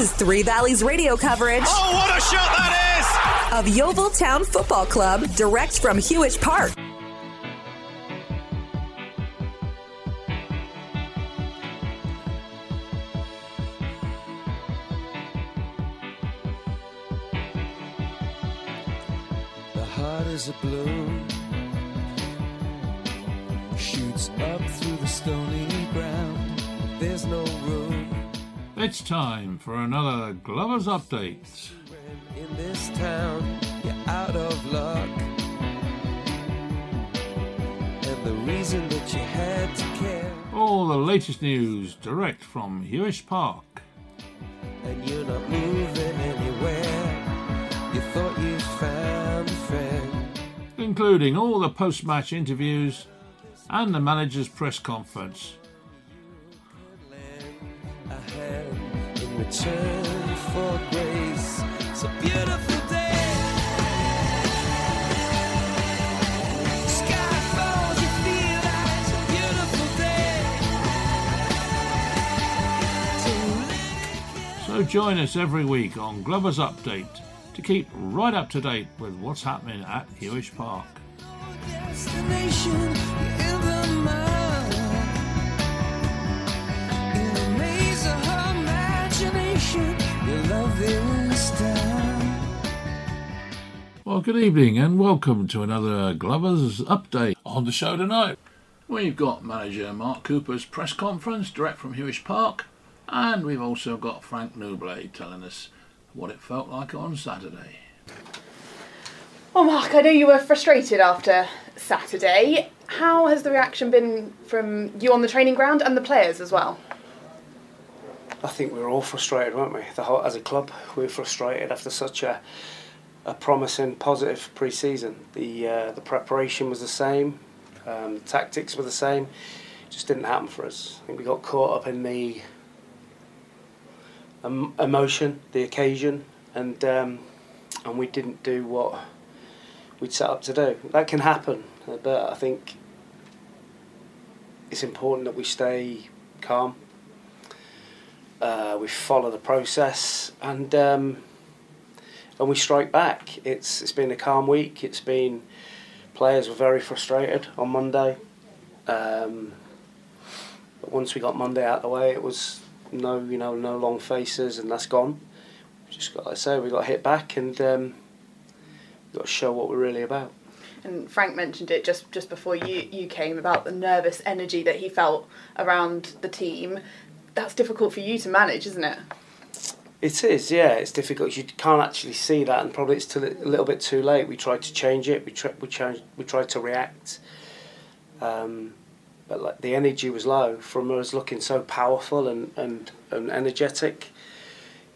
This is Three Valleys radio coverage. Oh, what a shot that is! Of Yeovil Town Football Club, direct from Huish Park. The heart is a bloom, It's time for another Glover's Update. In this town, you're out of luck. And the reason that you had to care. All the latest news direct from Huish Park. And you're not moving anywhere. You thought you found a friend. Including all the post match interviews and the manager's press conference. Return for grace. It's a beautiful day. Sky falls, you feel that it's a beautiful day. So join us every week on Glover's Update to keep right up to date with what's happening at Huish Park. Well, good evening and welcome to another Glover's Update. On the show tonight, we've got manager Mark Cooper's press conference direct from Huish Park, and we've also got Frank Nouble telling us what it felt like on Saturday. Well, Mark, I know you were frustrated after Saturday. How has the reaction been from you on the training ground and the players as well? I think we were all frustrated, weren't we? The whole, as a club, we were frustrated after such a a promising, positive pre-season. The uh, the preparation was the same, um, the tactics were the same. It just didn't happen for us. I think we got caught up in the um, emotion, the occasion, and um, and we didn't do what we'd set up to do. That can happen, but I think it's important that we stay calm. Uh, we follow the process and um, and we strike back. It's it's been a calm week. It's been players were very frustrated on Monday. Um, but once we got Monday out of the way, it was no you know no long faces and that's gone. Just got like I say we got hit back and um, got to show what we're really about. And Frank mentioned it just, just before you, you came about the nervous energy that he felt around the team. That's difficult for you to manage, isn't it? It is, yeah. It's difficult. You can't actually see that, and probably it's too, a little bit too late. We tried to change it. We tried, we changed, we tried to react, um, but like the energy was low from us looking so powerful and, and, and energetic.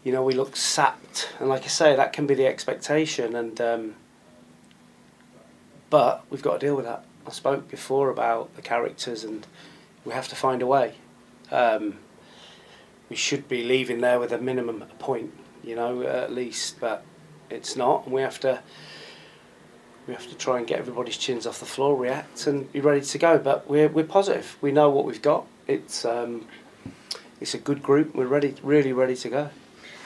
You know, we looked sapped, and like I say, that can be the expectation. And um, but we've got to deal with that. I spoke before about the characters, and we have to find a way. Um, we should be leaving there with a minimum point, you know, at least, but it's not, and we have to we have to try and get everybody's chins off the floor, react, and be ready to go. But we're we're positive. We know what we've got. It's um, it's a good group. We're ready, really ready to go.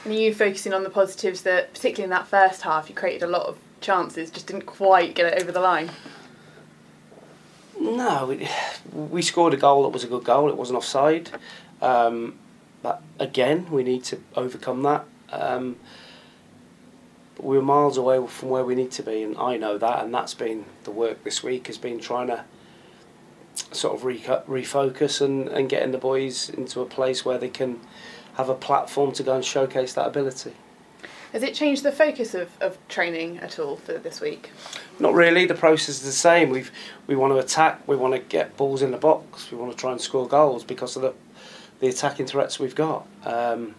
And are you focusing on the positives that, particularly in that first half, you created a lot of chances, just didn't quite get it over the line? No, we, we scored a goal that was a good goal. It wasn't offside. Um, but again, we need to overcome that. Um, but we're miles away from where we need to be, and I know that. And that's been the work this week has been trying to sort of re- refocus and, and getting the boys into a place where they can have a platform to go and showcase that ability. Has it changed the focus of, of training at all for this week? Not really. The process is the same. We've we want to attack. We want to get balls in the box. We want to try and score goals because of the the attacking threats we've got. Um,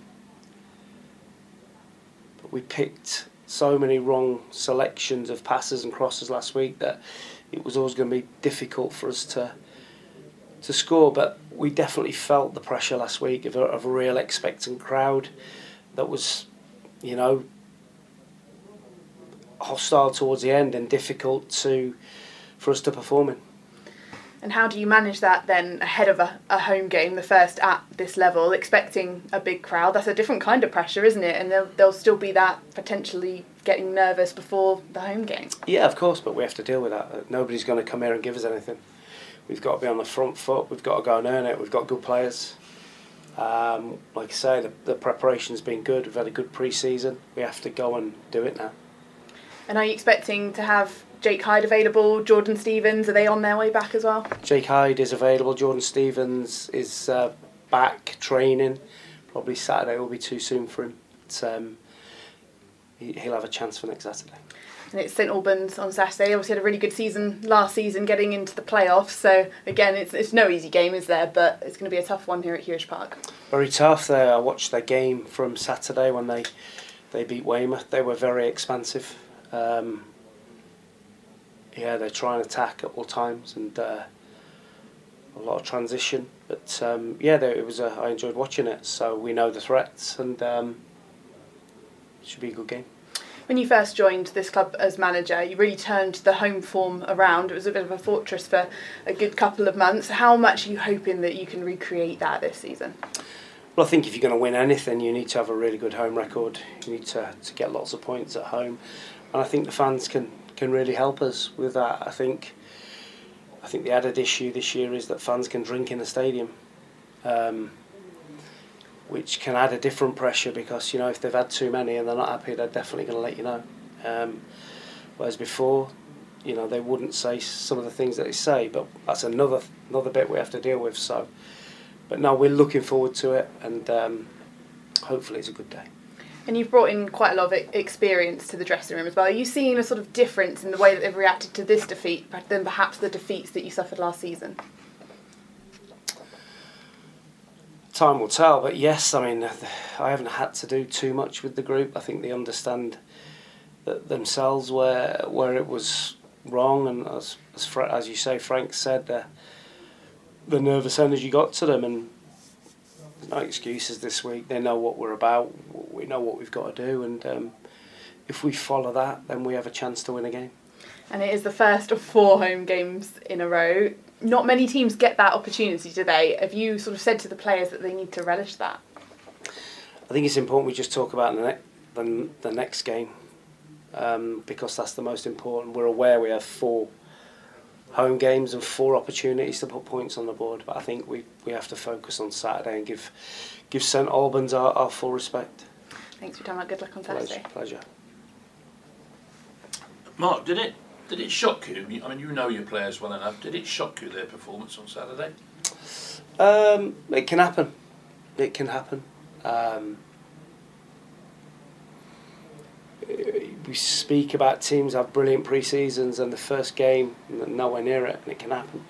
but we picked so many wrong selections of passes and crosses last week that it was always going to be difficult for us to to score. But we definitely felt the pressure last week of a, of a real expectant crowd that was, you know, hostile towards the end and difficult to for us to perform in. And how do you manage that then ahead of a, a home game, the first at this level, expecting a big crowd? That's a different kind of pressure, isn't it? And there'll, there'll still be that potentially getting nervous before the home game. Yeah, of course, but we have to deal with that. Uh, Nobody's going to come here and give us anything. We've got to be on the front foot. We've got to go and earn it. We've got good players. Um, like I say, the, the preparation's been good. We've had a good pre-season. We have to go and do it now. And are you expecting to have Jake Hyde available, Jordan Stevens? Are they on their way back as well? Jake Hyde is available. Jordan Stevens is uh, back training. Probably Saturday will be too soon for him. But, um, he, he'll have a chance for next Saturday. And it's St Albans on Saturday. Obviously had a really good season last season, getting into the playoffs. So again, it's it's no easy game, is there? But it's going to be a tough one here at Huish Park. Very tough. There, I watched their game from Saturday when they they beat Weymouth. They were very expansive. Um, yeah, they try and attack at all times and uh, a lot of transition. But um, yeah, they, it was. A, I enjoyed watching it. So we know the threats and um, it should be a good game. When you first joined this club as manager, you really turned the home form around. It was a bit of a fortress for a good couple of months. How much are you hoping that you can recreate that this season? Well, I think if you're going to win anything, you need to have a really good home record. You need to, to get lots of points at home, and I think the fans can, can really help us with that. I think I think the added issue this year is that fans can drink in the stadium, um, which can add a different pressure because you know if they've had too many and they're not happy, they're definitely going to let you know. Um, whereas before, you know, they wouldn't say some of the things that they say, but that's another another bit we have to deal with. So, but no, we're looking forward to it, and um, hopefully it's a good day. And you've brought in quite a lot of experience to the dressing room as well. Are you seeing a sort of difference in the way that they've reacted to this defeat than perhaps the defeats that you suffered last season? time will tell. But yes, I mean, I haven't had to do too much with the group. I think they understand that themselves where where it was wrong, and as as, Fra- as you say, Frank said, uh, the nervous energy got to them, and no excuses this week. They know what we're about. We know what we've got to do, and um, if we follow that, then we have a chance to win a game. And it is the first of four home games in a row. Not many teams get that opportunity, do they? Have you sort of said to the players that they need to relish that? I think it's important we just talk about the, ne- the, the next game um, because that's the most important. We're aware we have four home games and four opportunities to put points on the board, but I think we, we have to focus on Saturday and give give St Albans our, our full respect. Thanks for your time. Good luck on Pleasure. Pleasure. Mark, did it did it shock you? I mean, you know your players well enough. Did it shock you their performance on Saturday? Um, it can happen. It can happen. Um, we speak about teams have brilliant pre seasons and the first game nowhere near it, and it can happen.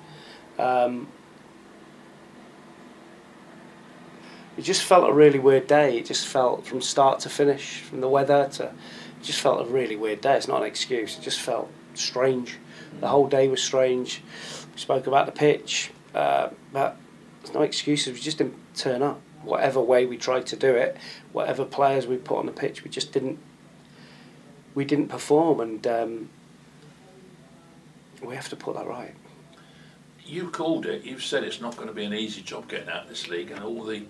Um, it just felt a really weird day. It just felt from start to finish, from the weather to, it just felt a really weird day. It's not an excuse. It just felt strange. The whole day was strange. We spoke about the pitch, uh, but there's no excuses. We just didn't turn up. Whatever way we tried to do it, whatever players we put on the pitch, we just didn't. We didn't perform, and um, we have to put that right. You called it. You've said it's not going to be an easy job getting out of this league, and all the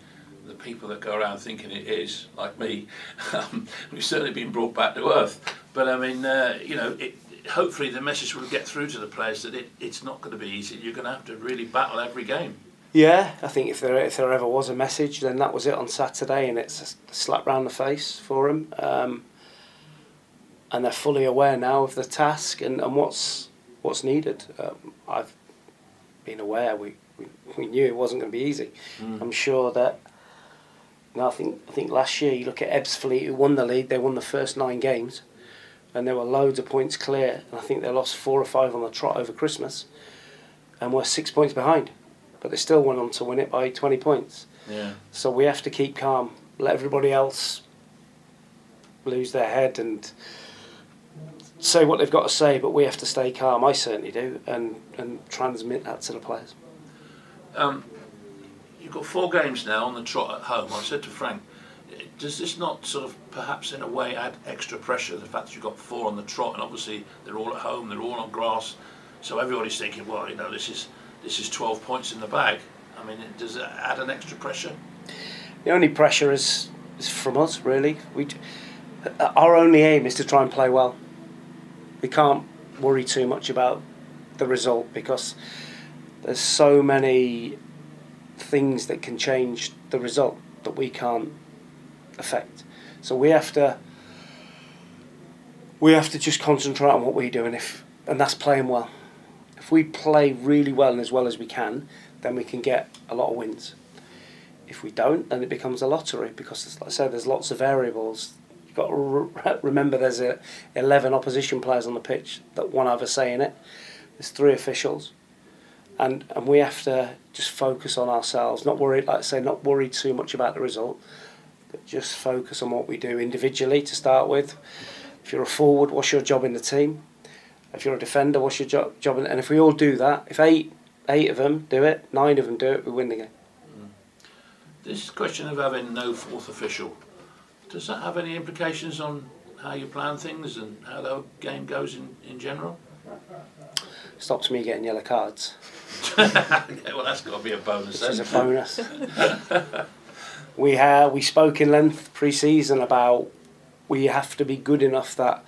the people that go around thinking it is, like me, um, we've certainly been brought back to earth. But I mean, uh, you know, it, hopefully the message will get through to the players that it, it's not going to be easy. You're going to have to really battle every game. Yeah, I think if there if there ever was a message, then that was it on Saturday, and it's a slap round the face for them. Um, and they're fully aware now of the task and, and what's what's needed. Um, I've been aware. We, we, we knew it wasn't going to be easy. I'm sure that. You know, I think I think last year you look at Ebbsfleet who won the league. They won the first nine games, and there were loads of points clear. And I think they lost four or five on the trot over Christmas, and were six points behind, but they still went on to win it by twenty points. Yeah. So we have to keep calm. Let everybody else lose their head and say what they've got to say, but we have to stay calm. I certainly do, and and transmit that to the players. Um, you've got four games now on the trot at home. I said to Frank, does this not sort of perhaps in a way add extra pressure? The fact that you've got four on the trot, and obviously they're all at home, they're all on grass, so everybody's thinking, well, you know, this is this is 12 points in the bag. I mean, does it add an extra pressure? The only pressure is, is from us, really. We, our only aim is to try and play well. We can't worry too much about the result because there's so many things that can change the result that we can't affect. So we have to we have to just concentrate on what we do and if and that's playing well. If we play really well and as well as we can, then we can get a lot of wins. If we don't, then it becomes a lottery because, like I said, there's lots of variables. You've got to re- remember there's a, 11 opposition players on the pitch that one have a say in it. There's three officials. And, and we have to just focus on ourselves, not worry, like I say, not worry too much about the result, but just focus on what we do individually to start with. If you're a forward, what's your job in the team? If you're a defender, what's your jo- job? In, and if we all do that, if eight eight of them do it, nine of them do it, we win the game. Mm. This question of having no fourth official, does that have any implications on how you plan things and how the game goes in, in general? Stops me getting yellow cards, yeah, well, that's got to be a bonus. which is a bonus. we have we spoke in length pre-season about we have to be good enough that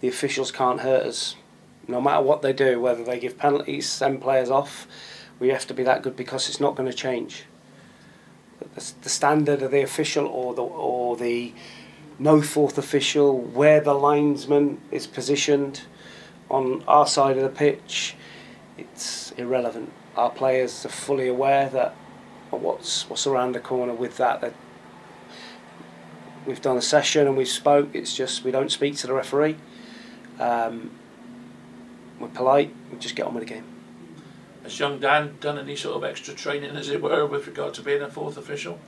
the officials can't hurt us, no matter what they do, whether they give penalties, send players off. We have to be that good because it's not going to change. The, standard of the official or the or the no fourth official, where the linesman is positioned on our side of the pitch, it's irrelevant. Our players are fully aware that what's what's around the corner with that. That we've done a session and we've spoke. It's just we don't speak to the referee. Um, we're polite. We just get on with the game. Has young Dan done any sort of extra training, as it were, with regard to being a fourth official?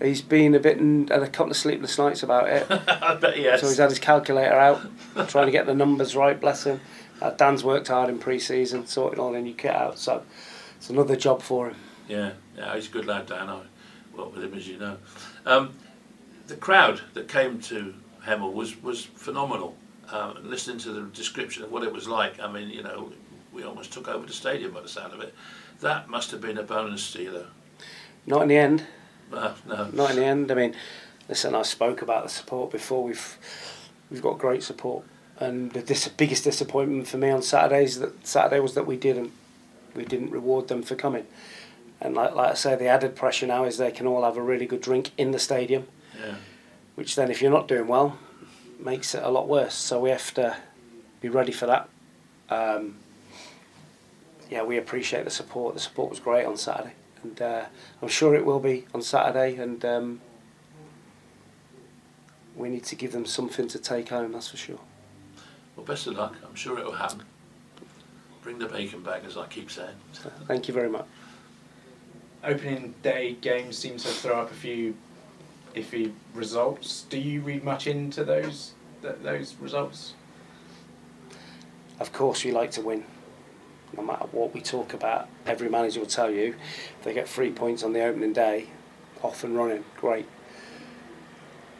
He's been a bit and had a couple of sleepless nights about it. I bet he has. So he's had his calculator out, trying to get the numbers right. Bless him. Uh, Dan's worked hard in pre-season, sorting all the new kit out. So it's another job for him. Yeah, yeah, he's a good lad, Dan. I worked with him, as you know. Um, the crowd that came to Hemel was was phenomenal. Um, listening to the description of what it was like, I mean, you know, we almost took over the stadium by the sound of it. That must have been a bonus stealer. Not in the end. Uh, no, Not in the end. I mean, listen, I spoke about the support before. We've we've got great support, and the dis- biggest disappointment for me on Saturdays that Saturday was that we didn't we didn't reward them for coming. And like like I say, the added pressure now is they can all have a really good drink in the stadium, yeah. which then if you're not doing well, makes it a lot worse. So we have to be ready for that. Um, yeah, we appreciate the support. The support was great on Saturday, and uh, I'm sure it will be on Saturday. And um, we need to give them something to take home. That's for sure. Well, best of luck. I'm sure it will happen. Bring the bacon back, as I keep saying. Thank you very much. Opening day games seem to throw up a few iffy results. Do you read much into those th- those results? Of course, we like to win. No matter what we talk about, every manager will tell you they get three points on the opening day, off and running, great.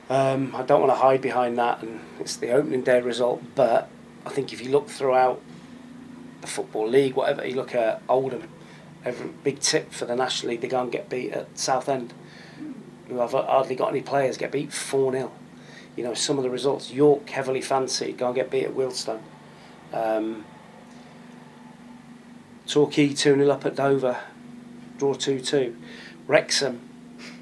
Um, I don't want to hide behind that, and it's the opening day result. But I think if you look throughout the football league, whatever you look at Oldham, every big tip for the National League, they go and get beat at Southend, who have hardly got any players, get beat four 0 You know some of the results. York heavily fancied, go and get beat at Wealdstone. Um, Torquay 2 0 up at Dover, draw 2 2. Wrexham,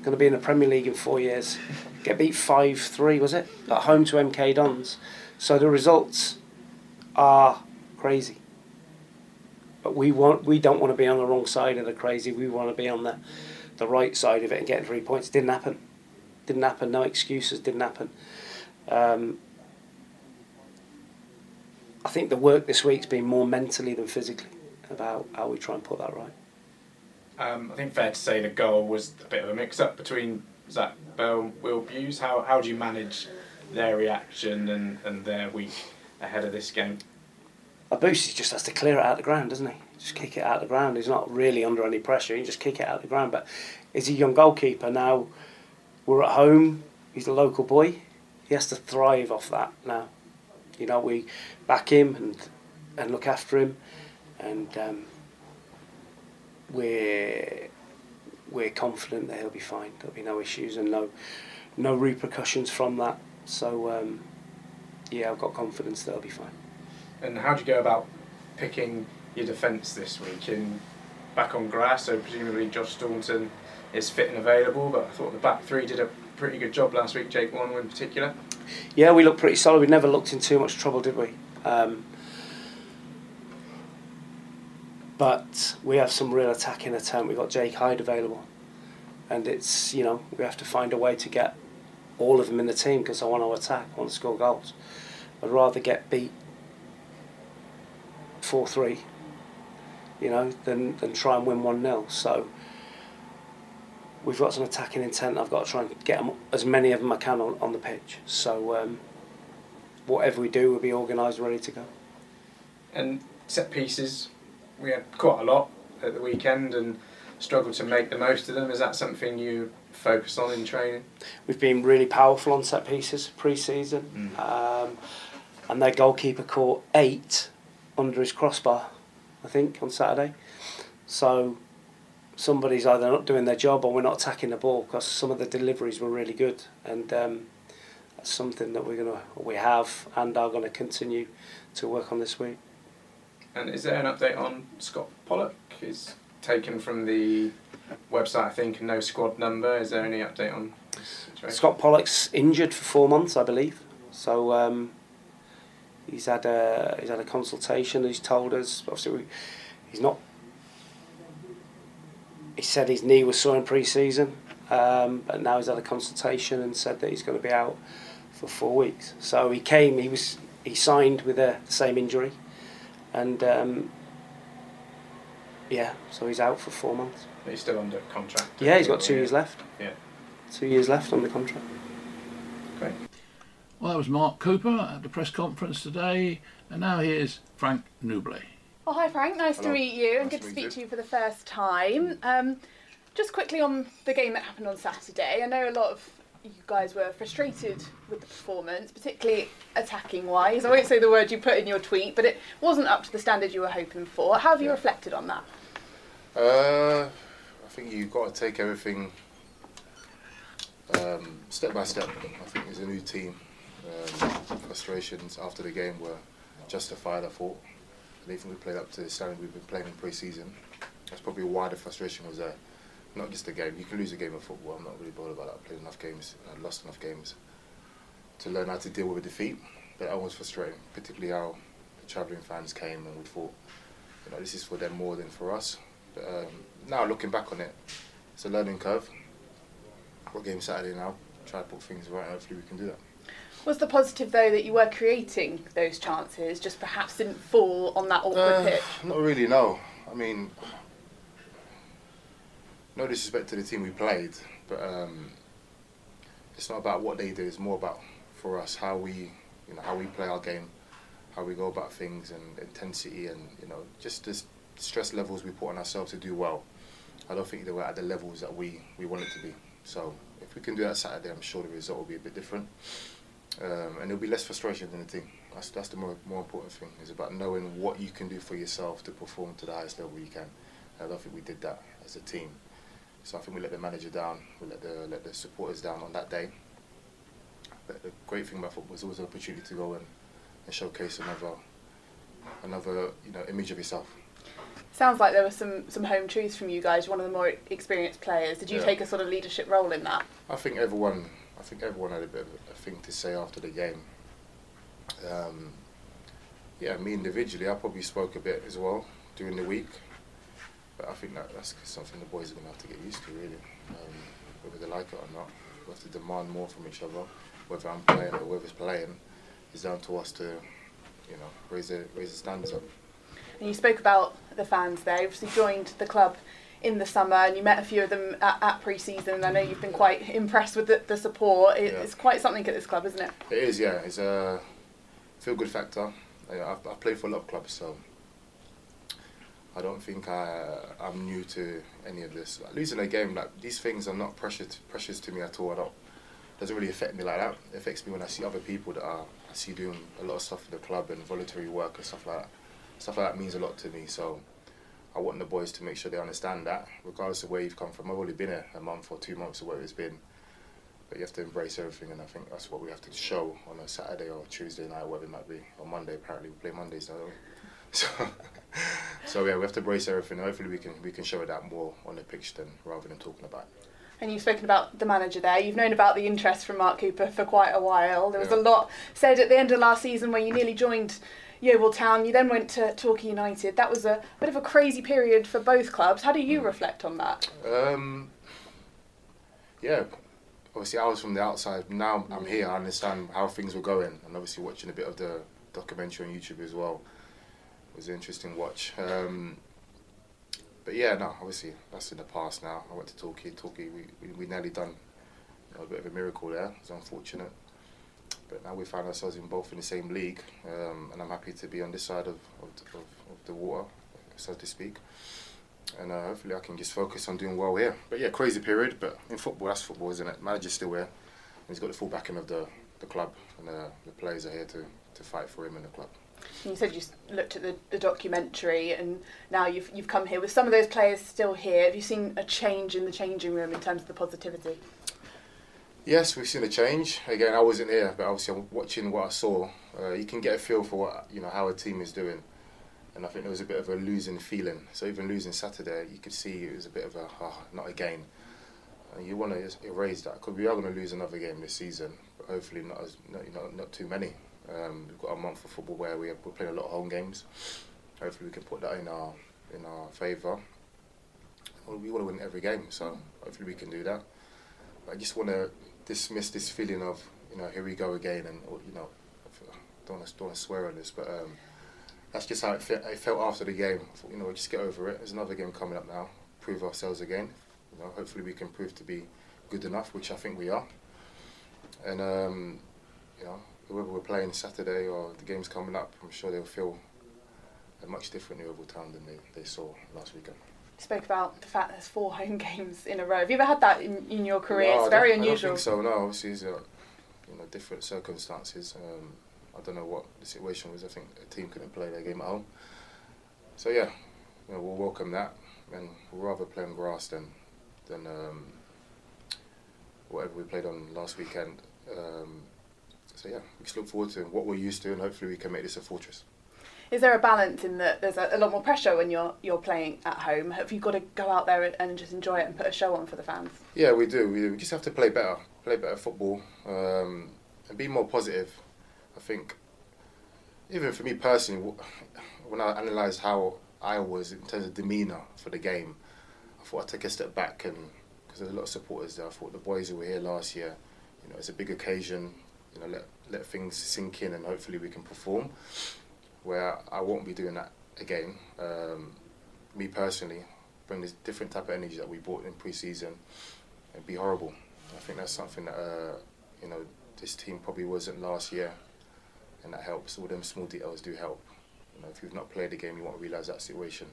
going to be in the Premier League in four years, get beat 5 3, was it? At home to MK Dons. So the results are crazy. But we want we don't want to be on the wrong side of the crazy. We want to be on the, the right side of it and get three points. Didn't happen. Didn't happen. No excuses. Didn't happen. Um, I think the work this week's been more mentally than physically about how we try and put that right. Um, I think fair to say the goal was a bit of a mix-up between Zach Bell and Will Buse. How how do you manage their reaction and, and their week ahead of this game? Abusi just has to clear it out of the ground, doesn't he? Just kick it out of the ground. He's not really under any pressure. He just kick it out of the ground. But he's a young goalkeeper now. We're at home. He's a local boy. He has to thrive off that now. You know, we back him and and look after him, and um, we're we're confident that he'll be fine. There'll be no issues and no no repercussions from that. So um, yeah, I've got confidence that he'll be fine. And how do you go about picking your defence this week? In back on grass, so presumably Josh Staunton is fit and available, but I thought the back three did a pretty good job last week. Jake Wonwoo in particular. Yeah, we looked pretty solid. We never looked in too much trouble, did we? Um, but we have some real attacking attempt. We've got Jake Hyde available, and it's you know we have to find a way to get all of them in the team because I want to attack, I want to score goals. I'd rather get beat four three, you know, than than try and win one 0 So we've got some attacking intent. I've got to try and get them, as many of them I can on, on the pitch. So um, whatever we do, we'll be organised, ready to go. And set pieces, we had quite a lot at the weekend and struggled to make the most of them. Is that something you focus on in training? We've been really powerful on set pieces pre-season, Mm. um, and their goalkeeper caught eight under his crossbar, I think, on Saturday. So somebody's either not doing their job or we're not attacking the ball because some of the deliveries were really good, and um, that's something that we're gonna we have and are going to continue to work on this week. And is there an update on Scott Pollock? He's taken from the website, I think, and no squad number. Is there any update on? Scott Pollock's injured for four months, I believe. So um, he's had a he's had a consultation. He's told us obviously we, he's not. He said his knee was sore in pre-season, um, but now he's had a consultation and said that he's going to be out for four weeks. So he came. He was he signed with a, the same injury, and um, yeah, so he's out for four months. He's still under contract. Yeah, he's got two years left. Yeah. Two years left on the contract. Great. Well, that was Mark Cooper at the press conference today, and now here's Frank Nouble. Oh, hi Frank, nice to meet you and Nice good to to speak you. to you for the first time. Um, just quickly on the game that happened on Saturday, I know a lot of you guys were frustrated with the performance, particularly attacking wise. I won't say the word you put in your tweet, but it wasn't up to the standard you were hoping for. How have you Yeah. reflected on that? Uh, I think you've got to take everything um, step by step. I think as a new team, um, frustrations after the game were justified. I thought. I don't think we played up to the standard we've been playing in pre-season. That's probably why the frustration was there. Not just the game. You can lose a game of football. I'm not really bothered about that. I played enough games. I lost enough games to learn how to deal with a defeat. But that was frustrating, particularly how the travelling fans came and we thought, you know, this is for them more than for us. But um, now looking back on it, it's a learning curve. What game Saturday now. Try to put things right. Hopefully we can do that. Was the positive though that you were creating those chances, just perhaps didn't fall on that awkward Uh, pitch? Not really. No. I mean, no disrespect to the team we played, but um, it's not about what they do. It's more about for us how we, you know, how we play our game, how we go about things, and intensity, and you know, just the stress levels we put on ourselves to do well. I don't think they were at the levels that we we wanted to be. So if we can do that Saturday, I'm sure the result will be a bit different, um, and there'll be less frustration in the team. That's that's the more more important thing. It's about knowing what you can do for yourself to perform to the highest level you can. I don't think we did that as a team. So I think we let the manager down, we let the let the supporters down on that day. But the great thing about football is always an opportunity to go and, and showcase another another you know image of yourself. Sounds like there were some, some home truths from you guys, one of the more experienced players. Did you Yeah. take a sort of leadership role in that? I think everyone, I think everyone had a bit of a thing to say after the game. Um, yeah, me individually, I probably spoke a bit as well during the week, but I think that that's something the boys are going to have to get used to, really. Um, whether they like it or not, we have to demand more from each other. Whether I'm playing or whoever's playing, it's down to us to, you know, raise the raise the standards up. And you spoke about the fans there. You obviously joined the club in the summer and you met a few of them at, at pre-season and I know you've been quite impressed with the, the support. It, Yeah. It's quite something at this club, isn't it? It is, yeah. It's a feel good factor. I, I've, I've played for a lot of clubs, so I don't think I, I'm new to any of this. Like, losing a game, like these things are not precious precious to me at all. I don't. Doesn't really affect me like that. It affects me when I see other people that are I see doing a lot of stuff for the club and voluntary work and stuff like that. Stuff like that means a lot to me. So I want the boys to make sure they understand that, regardless of where you've come from. I've only been here a month or two months or whatever it's been, but you have to embrace everything, and I think that's what we have to show on a Saturday or Tuesday night, whatever it might be, or Monday. Apparently, we play Mondays don't we? So, so yeah, we have to brace everything. Hopefully, we can we can show that more on the pitch than rather than talking about. it. And you've spoken about the manager there. You've known about the interest from Mark Cooper for quite a while. There was Yeah. a lot said at the end of last season when you nearly joined Yeovil Town. You then went to Torquay United. That was a bit of a crazy period for both clubs. How do you reflect on that? Um, yeah, obviously I was from the outside. Now I'm here. I understand how things were going, and obviously watching a bit of the documentary on YouTube as well was an interesting watch. Um, but yeah, no, obviously that's in the past now. I went to Torquay. Torquay, we we, we nearly done you know, a bit of a miracle there. It was unfortunate. But now we find ourselves in both in the same league, um, and I'm happy to be on this side of, of, the- of, of the water, so to speak and uh, hopefully I can just focus on doing well here. But yeah, crazy period. But in football, that's football, isn't it? Manager's still here. And he's got the full backing of the, the club, and uh, the players are here to, to fight for him in the club. You said you looked at the, the documentary, and now you've you've come here with some of those players still here. Have you seen a change in the changing room in terms of the positivity? Yes, we've seen a change. Again, I wasn't here, but obviously I'm watching what I saw. Uh, you can get a feel for what you know how a team is doing, and I think there was a bit of a losing feeling. So even losing Saturday, you could see it was a bit of a oh, not again. And you want to erase that because we are going to lose another game this season, but hopefully not as not, know, not too many. Um, we've got a month of football where we have, we're playing a lot of home games. Hopefully we can put that in our in our favour. We want to win every game, so hopefully we can do that. I just want to dismiss this feeling of you know here we go again, and you know don't don't want to swear on this, but um, that's just how it, fe- it felt after the game. I thought, you know, just get over it. There's another game coming up now. Prove ourselves again. You know, hopefully we can prove to be good enough, which I think we are. And um, you know, whoever we're playing Saturday or the games coming up, I'm sure they'll feel a much different Yeovil Town than they, they saw last weekend. You spoke about the fact there's four home games in a row. Have you ever had that in, in your career? No, it's very unusual. I don't think so. No, obviously, it's, uh, you know, different circumstances. Um, I don't know what the situation was. I think a team couldn't play their game at home. So yeah, you know, we'll welcome that, and we'll rather play on grass than than um, whatever we played on last weekend. Um, so yeah, we just look forward to what we're used to, and hopefully we can make this a fortress. Is there a balance in that there's a, a lot more pressure when you're you're playing at home? Have you got to go out there and, and just enjoy it and put a show on for the fans? Yeah, we do. We, do. we just have to play better, play better football, um, and be more positive. I think, even for me personally, when I analysed how I was in terms of demeanour for the game, I thought I'd take a step back and because there's a lot of supporters there. I thought the boys who were here last year, you know, it's a big occasion. You know, let let things sink in and hopefully we can perform. Where I won't be doing that again. Um, me personally, bring this different type of energy that we brought in pre-season it'd be horrible. I think that's something that uh, you know this team probably wasn't last year, and that helps. All them small details do help. You know, if you've not played the game, you won't realise that situation.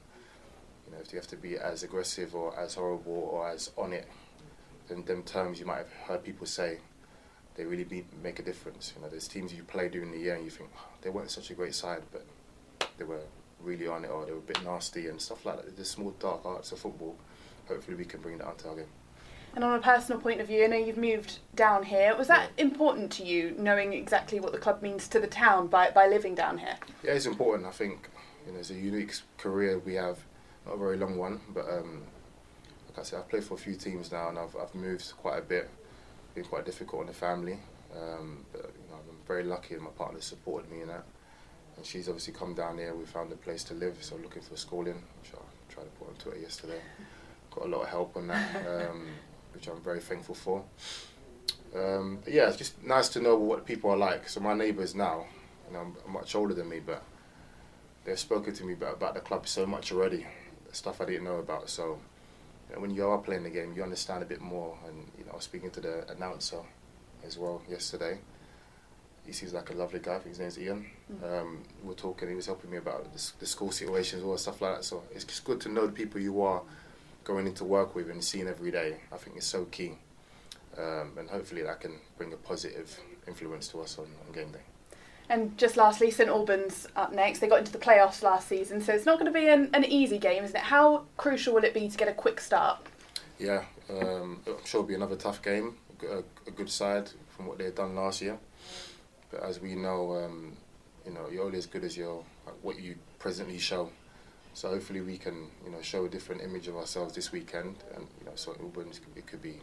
You know, if you have to be as aggressive or as horrible or as on it, then them terms you might have heard people say, they really be, make a difference. You know, there's teams you play during the year and you think "Oh, they weren't such a great side, but they were really on it or they were a bit nasty and stuff like that. The small dark arts of football. Hopefully, we can bring that onto our game. And on a personal point of view, I know you've moved down here. Was that important to you, knowing exactly what the club means to the town by, by living down here? Yeah, it's important. I think you know it's a unique career we have, not a very long one, but um, like I said, I've played for a few teams now, and I've I've moved quite a bit. Been quite difficult on the family, um, but you know, I'm very lucky that my partner supported me in that, and she's obviously come down here. We found a place to live, so looking for schooling, which I tried to put on Twitter yesterday. Got a lot of help on that, um, which I'm very thankful for. Um, but yeah, it's just nice to know what people are like. So my neighbours now, you know, are much older than me, but they've spoken to me about, about the club so much already, stuff I didn't know about. So when you are playing the game, you understand a bit more. And you know, I was speaking to the announcer as well yesterday. He seems like a lovely guy. I think his name's Ian. Um, we were talking. He was helping me about the, the school situations or stuff like that. So it's just good to know the people you are going into work with and seeing every day. I think it's so key. Um, and hopefully that can bring a positive influence to us on, on game day. And just lastly, St Albans up next. They got into the playoffs last season, so it's not going to be an, an easy game, isn't it? How crucial will it be to get a quick start? Yeah, um, I'm sure it'll be another tough game. A, a good side from what they've done last year. But as we know, um, you know, you're only as good as your what you presently show. So hopefully we can, you know, show a different image of ourselves this weekend, and you know, Albans it could be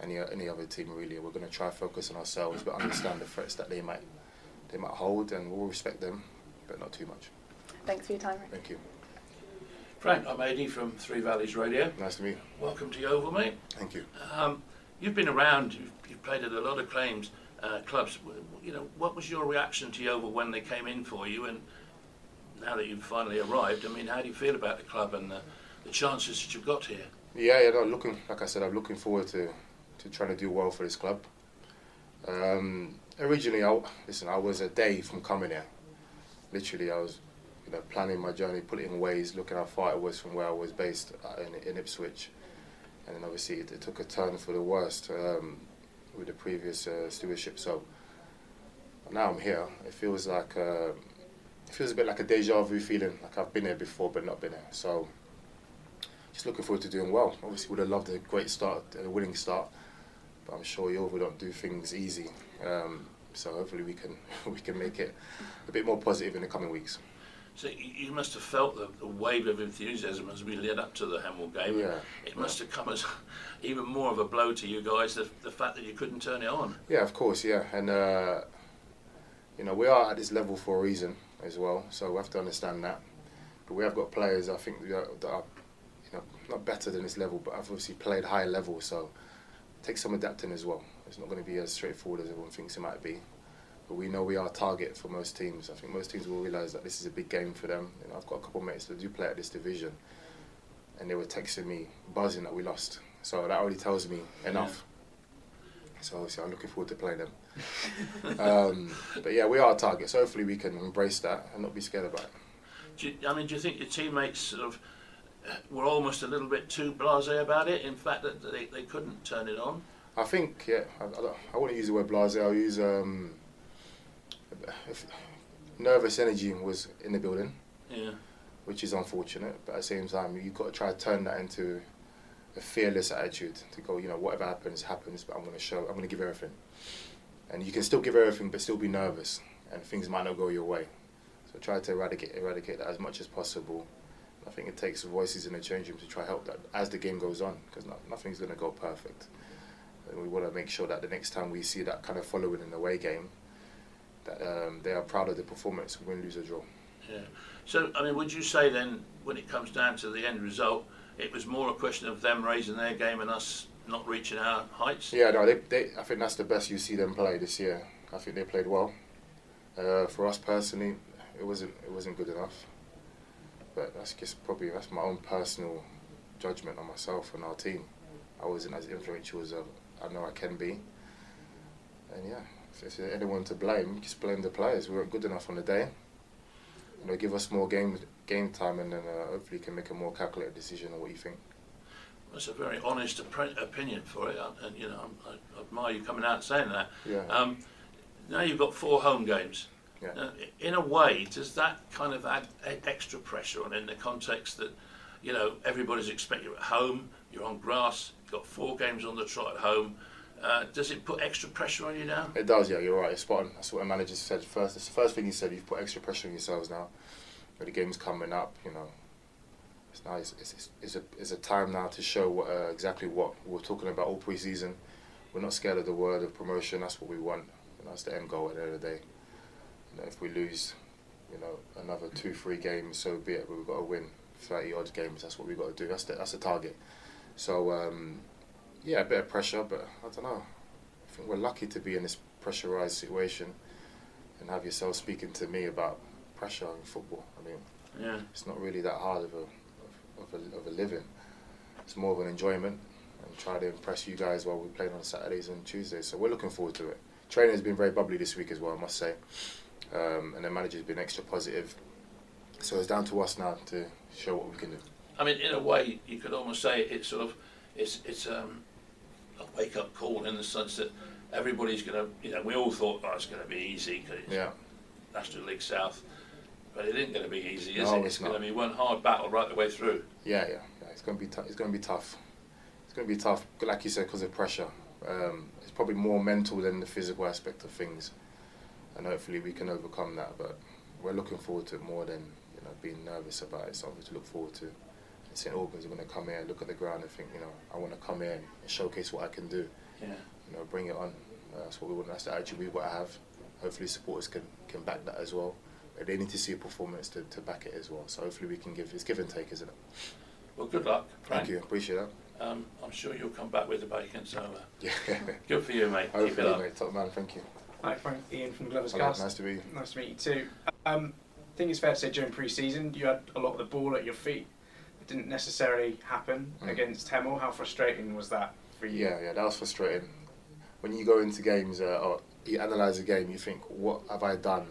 any any other team really. We're going to try focus on ourselves, but understand the threats that they might they might hold, and we'll respect them, but not too much. Thanks for your time. Rick. Thank you. Frank, I'm Adi from Three Valleys Radio. Nice to meet you. Welcome to Yeovil, mate. Thank you. Um, you've been around. You've, you've played at a lot of claims uh, clubs. You know, what was your reaction to Yeovil when they came in for you? And now that you've finally arrived, I mean, how do you feel about the club and the, the chances that you've got here? Yeah, yeah. No, looking like I said, I'm looking forward to to trying to do well for this club. Um, originally, I, listen, I was a day from coming here. Literally, I was, you know, planning my journey, putting in ways, looking how far it was from where I was based uh, in, in Ipswich, and then obviously it, it took a turn for the worst um, with the previous uh, stewardship. So now I'm here. It feels like uh, it feels a bit like a deja vu feeling, like I've been here before but not been here. So just looking forward to doing well. Obviously, would have loved a great start, a winning start, but I'm sure Yeovil don't do things easy. Um, so hopefully we can we can make it a bit more positive in the coming weeks. So you, must have felt the, the wave of enthusiasm as we led up to the Hemel game. Yeah. It must have come as even more of a blow to you guys, the, the fact that you couldn't turn it on. Yeah, of course, yeah, and uh, you know we are at this level for a reason as well, so we have to understand that. But we have got players I think that are, you know not better than this level, but have obviously played higher level, so takes some adapting as well. It's not going to be as straightforward as everyone thinks it might be. But we know we are a target for most teams. I think most teams will realise that this is a big game for them. You know, I've got a couple of mates that do play at this division, and they were texting me, buzzing that we lost. So that already tells me enough. So obviously I'm looking forward to playing them. um, but yeah, we are a target. So hopefully we can embrace that and not be scared about it. Do you, I mean, do you think your teammates sort of were almost a little bit too blasé about it? In fact, that they, they couldn't turn it on. I think, yeah, I, I, I wouldn't use the word blasé. I'll use um, nervous energy was in the building, Yeah. which is unfortunate. But at the same time, you've got to try to turn that into a fearless attitude to go, you know, whatever happens, happens, but I'm going to show, I'm going to give everything. And you can still give everything, but still be nervous, and things might not go your way. So try to eradicate, eradicate that as much as possible. I think it takes voices in the change room to try help that as the game goes on, because not, nothing's going to go perfect. And we want to make sure that the next time we see that kind of following in the away game, that um, they are proud of the performance, win, lose or draw. Yeah. So, I mean, would you say then, when it comes down to the end result, it was more a question of them raising their game and us not reaching our heights? Yeah, no, they, they, I think that's the best you see them play this year. I think they played well. Uh, for us personally, it wasn't it wasn't good enough. But that's just probably that's my own personal judgment on myself and our team. I wasn't as influential as uh, I know I can be. And yeah, if, if there's anyone to blame, just blame the players. We weren't good enough on the day. You know, give us more game game time, and then uh, hopefully you can make a more calculated decision on what you think. That's a very honest opi- opinion for it, and you know, I, I admire you coming out saying that. Yeah. Um, now you've got four home games. Yeah. Uh, in a way, does that kind of add extra pressure on in the context that, you know, everybody's expecting you at home, you're on grass, you've got four games on the trot at home. Uh, does it put extra pressure on you now? It does, yeah, you're right. It's spot on. That's what the manager said first. It's the first thing he said. You've put extra pressure on yourselves now. The game's coming up, you know. It's now it's, it's, it's, a, it's a time now to show what, uh, exactly what we're talking about all pre-season. We're not scared of the word of promotion. That's what we want. And that's the end goal at the end of the day. You know, if we lose, you know, another two, three games, so be it. But we've got to win 30 odd games. That's what we've got to do. That's the, that's the target. So, um, yeah, a bit of pressure, but I don't know. I think we're lucky to be in this pressurized situation and have yourself speaking to me about pressure in football. I mean, Yeah. it's not really that hard of a, of, of, a, of a living. It's more of an enjoyment and try to impress you guys while we're playing on Saturdays and Tuesdays. So we're looking forward to it. Training has been very bubbly this week as well, I must say. Um, and the manager's been extra positive. So it's down to us now to show what we can do. I mean, in a way, you could almost say it's sort of it's it's um, a wake up call in the sense that everybody's going to, you know, we all thought oh, it's going to be easy because it's Yeah. National League South, but it isn't going to be easy, is No, it? it's It's going to be one hard battle right the way through. Yeah, yeah, yeah. It's gonna be tou- it's gonna be tough. It's gonna be tough, like you said, because of pressure. Um, it's probably more mental than the physical aspect of things, and hopefully we can overcome that. But we're looking forward to it more than you know being nervous about it. It's something to look forward to. And St Albans are going to come here, look at the ground, and think, you know, I want to come here and showcase what I can do. Yeah. You know, bring it on. Uh, that's what we want. That's the attitude we want to have. Hopefully, supporters can, can back that as well. But they need to see a performance to, to back it as well. So hopefully, we can give. It's give and take, isn't it? Well, good luck, Frank. Thank you. Appreciate that. Um, I'm sure you'll come back with the bacon, so uh, Yeah. good for you, mate. Keep it Hopefully, up. mate. Top man. Thank you. Hi, Frank. Ian from Glovers Hello, Cast. nice to meet you. Nice to meet you too. Um, I think it's fair to say during pre-season you had a lot of the ball at your feet. It didn't necessarily happen Mm. against Hemel. How frustrating was that for you? Yeah, yeah, that was frustrating. When you go into games uh, or you analyse a game, you think, what have I done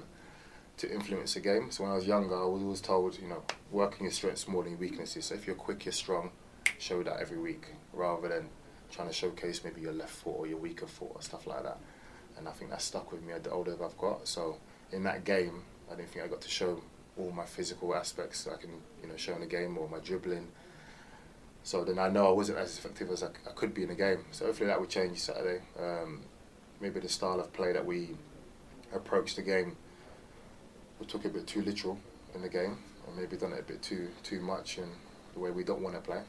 to influence a game? So when I was younger, I was always told, you know, working your strengths more than your weaknesses. So if you're quick, you're strong, show that every week rather than trying to showcase maybe your left foot or your weaker foot or stuff like that. And I think that stuck with me the older I've got. So in that game, I didn't think I got to show all my physical aspects that I can, you know, show in the game or my dribbling. So then I know I wasn't as effective as I, I could be in the game. So hopefully that would change Saturday. Um, maybe the style of play that we approached the game, we took it a bit too literal in the game, and maybe done it a bit too too much in the way we don't want to play.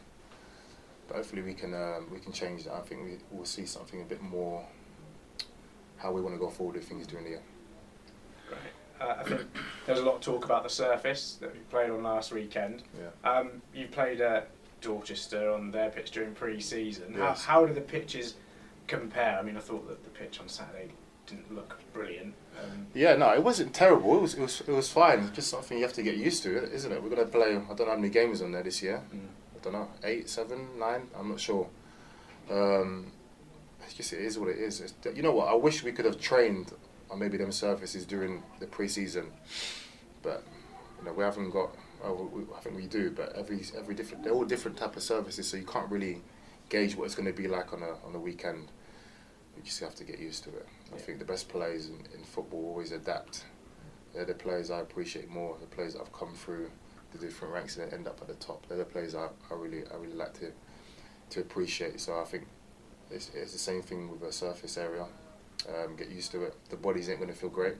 But hopefully we can um, we can change that. I think we will see something a bit more how we want to go forward with things during the year. Great. Uh, I think there was a lot of talk about the surface that we played on last weekend. Yeah. Um, you played at Dorchester on their pitch during pre-season. Yes. How, how do the pitches compare? I mean, I thought that the pitch on Saturday didn't look brilliant. Um, Yeah, no, it wasn't terrible. It was it was it was fine. It's just something you have to get used to, isn't it? We're gonna play. I don't know how many games on there this year. Mm. I don't know, eight, seven, nine. I'm not sure. Um, it's it is what it is. It's, you know what? I wish we could have trained on maybe them surfaces during the pre-season, but you know we haven't got. Oh, we, I think we do, but every every different. They're all different type of surfaces, so you can't really gauge what it's going to be like on a on a weekend. You just have to get used to it. I Yeah. think the best players in, in football always adapt. They're the players I appreciate more. The players that have come through the different ranks and end up at the top. They're the players I, I really I really like to to appreciate. So I think it's, it's the same thing with a surface area. Um, get used to it. The bodies ain't going to feel great.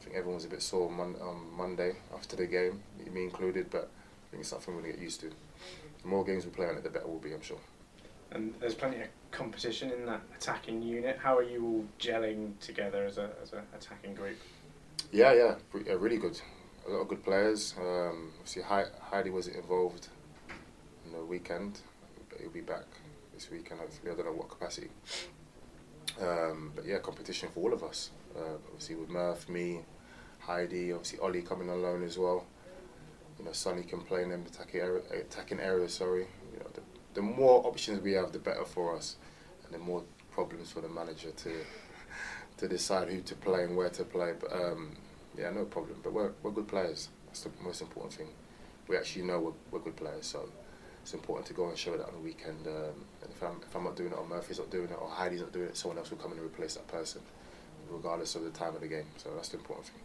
I think everyone was a bit sore on, Mon- on Monday after the game, me included. But I think it's something we're going to get used to. The more games we play on it, the better we'll be. I'm sure. and there's plenty of competition in that attacking unit. How are you all gelling together as a as an attacking group? Yeah, yeah, yeah, really good. A lot of good players. Um, obviously, Hei- Heidi was involved in the weekend, but he'll be back this weekend. Hopefully, I don't know what capacity. Um, but yeah, competition for all of us. Uh, obviously, with Murph, me, Heidi, obviously Ollie coming on loan as well. You know, Sonny can play in them attacking area, attacking areas. Sorry, you know, the, the more options we have, the better for us, and the more problems for the manager to to decide who to play and where to play. But um, yeah, no problem. But we're, we're good players. That's the most important thing. We actually know we're, we're good players, so it's important to go and show that on the weekend. Um, if I'm if I'm not doing it, or Murphy's not doing it, or Heidi's not doing it, someone else will come in and replace that person, regardless of the time of the game. So that's the important thing.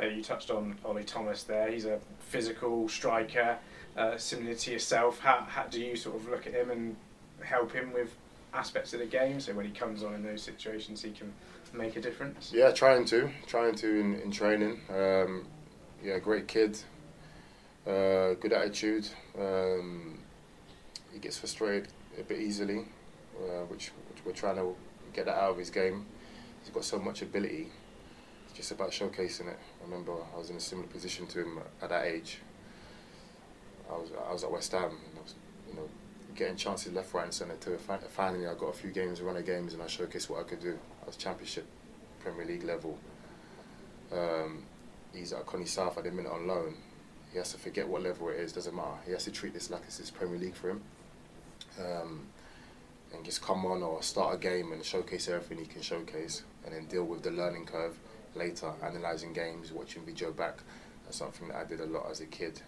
Uh, you touched on Ollie Thomas there. He's a physical striker, uh, similar to yourself. How, how do you sort of look at him and help him with aspects of the game? So when he comes on in those situations, he can make a difference. Yeah, trying to, trying to in, in training. Um, yeah, great kid, uh, good attitude. Um, he gets frustrated a bit easily, uh, which, which we're trying to get that out of his game. He's got so much ability. It's just about showcasing it. I remember I was in a similar position to him at that age. I was I was at West Ham. And I was, you know, getting chances left, right, and centre. To finally, I got a few games, run of games, and I showcased what I could do. I was Championship, Premier League level. Um, he's at Connie South at the minute on loan. He has to forget what level it is. Doesn't matter. He has to treat this like it's Premier League for him. Um, and just come on or start a game and showcase everything he can showcase, and then deal with the learning curve later, analysing games, watching video back. That's something that I did a lot as a kid.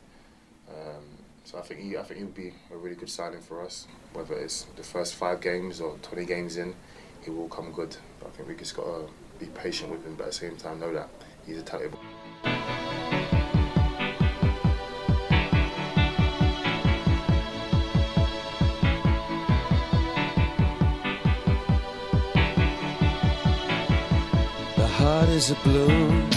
Um, so I think he, I think he'll be a really good signing for us. Whether it's the first five games or 20 games in, he will come good. But I think we just got to be patient with him, but at the same time know that he's a talented. Is a balloon,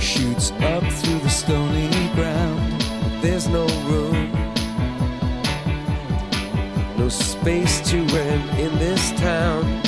shoots up through the stony ground. There's no room, no space to rent in this town.